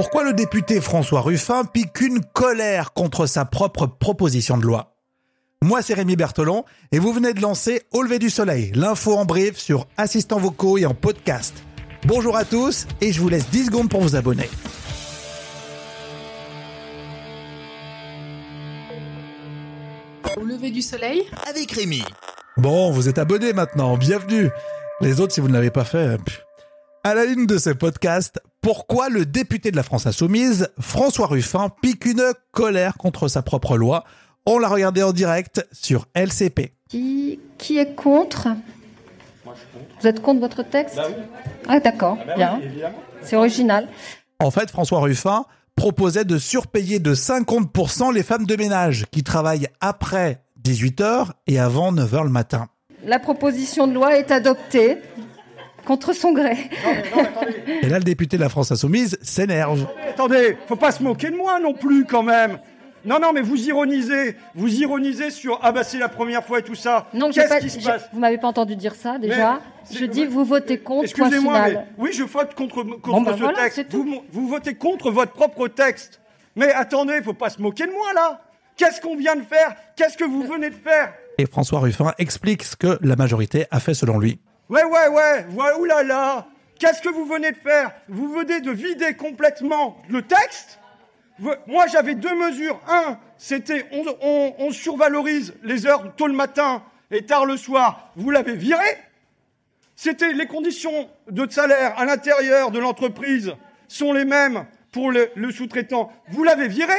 Pourquoi le député François Ruffin pique une colère contre sa propre proposition de loi? Moi, c'est Rémi Bertolon et vous venez de lancer Au lever du soleil, l'info en brief sur assistants vocaux et en podcast. Bonjour à tous et je vous laisse 10 secondes pour vous abonner. Au lever du soleil? Avec Rémi. Bon, vous êtes abonnés maintenant, bienvenue. Les autres, si vous ne l'avez pas fait, pff. à la ligne de ce podcast, pourquoi le député de la France Insoumise, François Ruffin, pique une colère contre sa propre loi? On l'a regardé en direct sur LCP. Qui, qui est contre? Vous êtes contre votre texte? Ah d'accord, bien. C'est original. En fait, François Ruffin proposait de surpayer de 50% les femmes de ménage qui travaillent après 18h et avant 9h le matin. La proposition de loi est adoptée contre son gré. Et là, le député de la France Insoumise s'énerve. Attendez, faut pas se moquer de moi non plus quand même. Non, non, mais vous ironisez, vous ironisez sur ah bah c'est la première fois et tout ça. Non, qu'est-ce pas, qui se passe? vous m'avez pas entendu dire ça déjà. Je dis vous votez contre, point Excusez-moi, mais oui, je vote contre, contre Bon, bah ce voilà, texte. Vous, vous votez contre votre propre texte. Mais attendez, faut pas se moquer de moi là. Qu'est-ce qu'on vient de faire? Qu'est-ce que vous venez de faire? Et François Ruffin explique ce que la majorité a fait selon lui. Ouais, ouais, ouais, ouais, oulala Qu'est-ce que vous venez de faire? Vous venez de vider complètement le texte? Moi, j'avais deux mesures. Un, c'était on, survalorise les heures tôt le matin et tard le soir. Vous l'avez viré? C'était les conditions de salaire à l'intérieur de l'entreprise sont les mêmes pour le sous-traitant. Vous l'avez viré?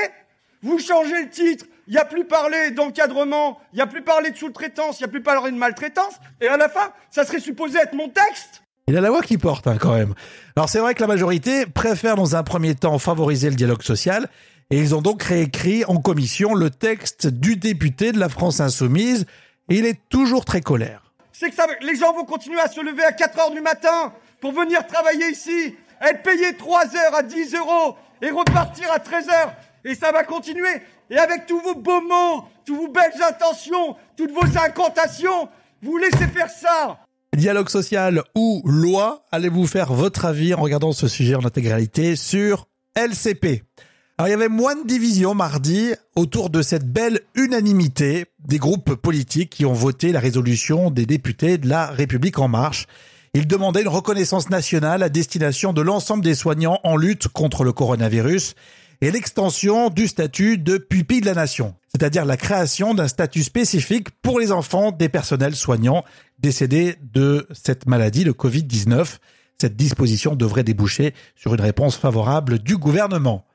Vous changez le titre. Il n'y a plus parlé d'encadrement, il n'y a plus parlé de sous-traitance, il n'y a plus parlé de maltraitance. Et à la fin, ça serait supposé être mon texte. Il a la voix qui porte hein, quand même. Alors c'est vrai que la majorité préfère dans un premier temps favoriser le dialogue social et ils ont donc réécrit en commission le texte du député de la France Insoumise et il est toujours très colère. C'est que ça, les gens vont continuer à se lever à 4 heures du matin pour venir travailler ici, être payés 3 heures à 10 euros et repartir à 13 heures. Et ça va continuer. Et avec tous vos beaux mots, toutes vos belles intentions, toutes vos incantations, vous laissez faire ça. Dialogue social ou loi, allez-vous faire votre avis en regardant ce sujet en intégralité sur LCP. Alors il y avait moins de division mardi autour de cette belle unanimité des groupes politiques qui ont voté la résolution des députés de la République en marche. Ils demandaient une reconnaissance nationale à destination de l'ensemble des soignants en lutte contre le coronavirus et l'extension du statut de pupille de la nation, c'est-à-dire la création d'un statut spécifique pour les enfants des personnels soignants décédés de cette maladie, le Covid-19. Cette disposition devrait déboucher sur une réponse favorable du gouvernement.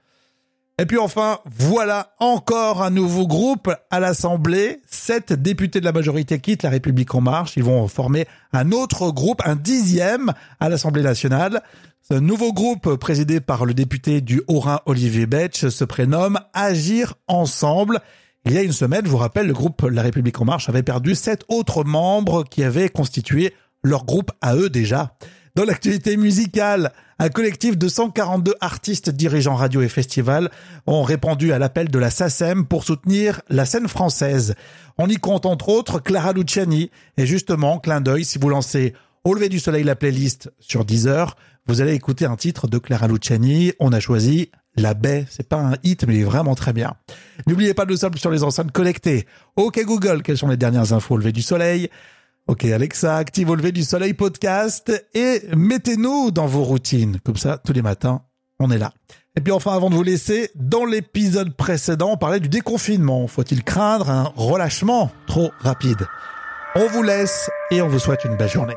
Et puis enfin, voilà encore un nouveau groupe à l'Assemblée. Sept députés de la majorité quittent la République en marche. Ils vont former un autre groupe, un dixième à l'Assemblée nationale. Ce nouveau groupe, présidé par le député du Haut-Rhin Olivier Betch, se prénomme Agir Ensemble. Il y a une semaine, je vous rappelle, le groupe La République en marche avait perdu sept autres membres qui avaient constitué leur groupe à eux déjà. Dans l'actualité musicale, un collectif de 142 artistes dirigeants radio et festivals ont répondu à l'appel de la SACEM pour soutenir la scène française. On y compte entre autres Clara Luciani et justement, clin d'œil, si vous lancez Au lever du soleil la playlist sur Deezer, vous allez écouter un titre de Clara Luciani. On a choisi La baie. C'est pas un hit, mais il est vraiment très bien. N'oubliez pas de simple sur les enceintes connectées. Ok Google, quelles sont les dernières infos au lever du soleil? Ok Alexa, active au lever du soleil podcast et mettez-nous dans vos routines. Comme ça, tous les matins, on est là. Et puis enfin, avant de vous laisser, dans l'épisode précédent, on parlait du déconfinement. Faut-il craindre un relâchement trop rapide? On vous laisse et on vous souhaite une belle journée.